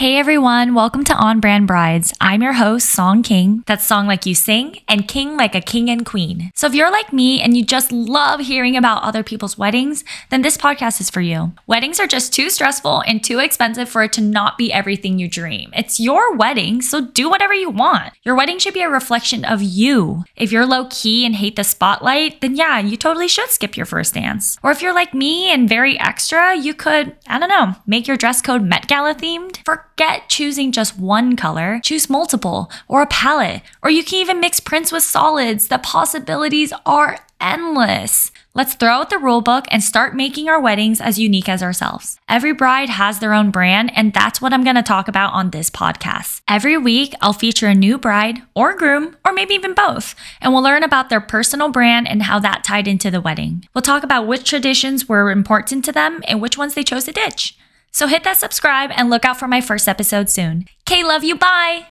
Hey everyone, welcome to On Brand Brides. I'm your host, Song King. That's song like you sing, and king like a king and queen. So if you're like me and you just love hearing about other people's weddings, then this podcast is for you. Weddings are just too stressful and too expensive for it to not be everything you dream. It's your wedding, so do whatever you want. Your wedding should be a reflection of you. If you're low key and hate the spotlight, then yeah, you totally should skip your first dance. Or if you're like me and very extra, you could, I don't know, make your dress code Met Gala themed. Forget choosing just one color, choose multiple or a palette, or you can even mix prints with solids. The possibilities are endless. Let's throw out the rule book and start making our weddings as unique as ourselves. Every bride has their own brand, and that's what I'm gonna talk about on this podcast. Every week, I'll feature a new bride or groom, or maybe even both, and we'll learn about their personal brand and how that tied into the wedding. We'll talk about which traditions were important to them and which ones they chose to ditch. So hit that subscribe and look out for my first episode soon. Okay, love you. Bye.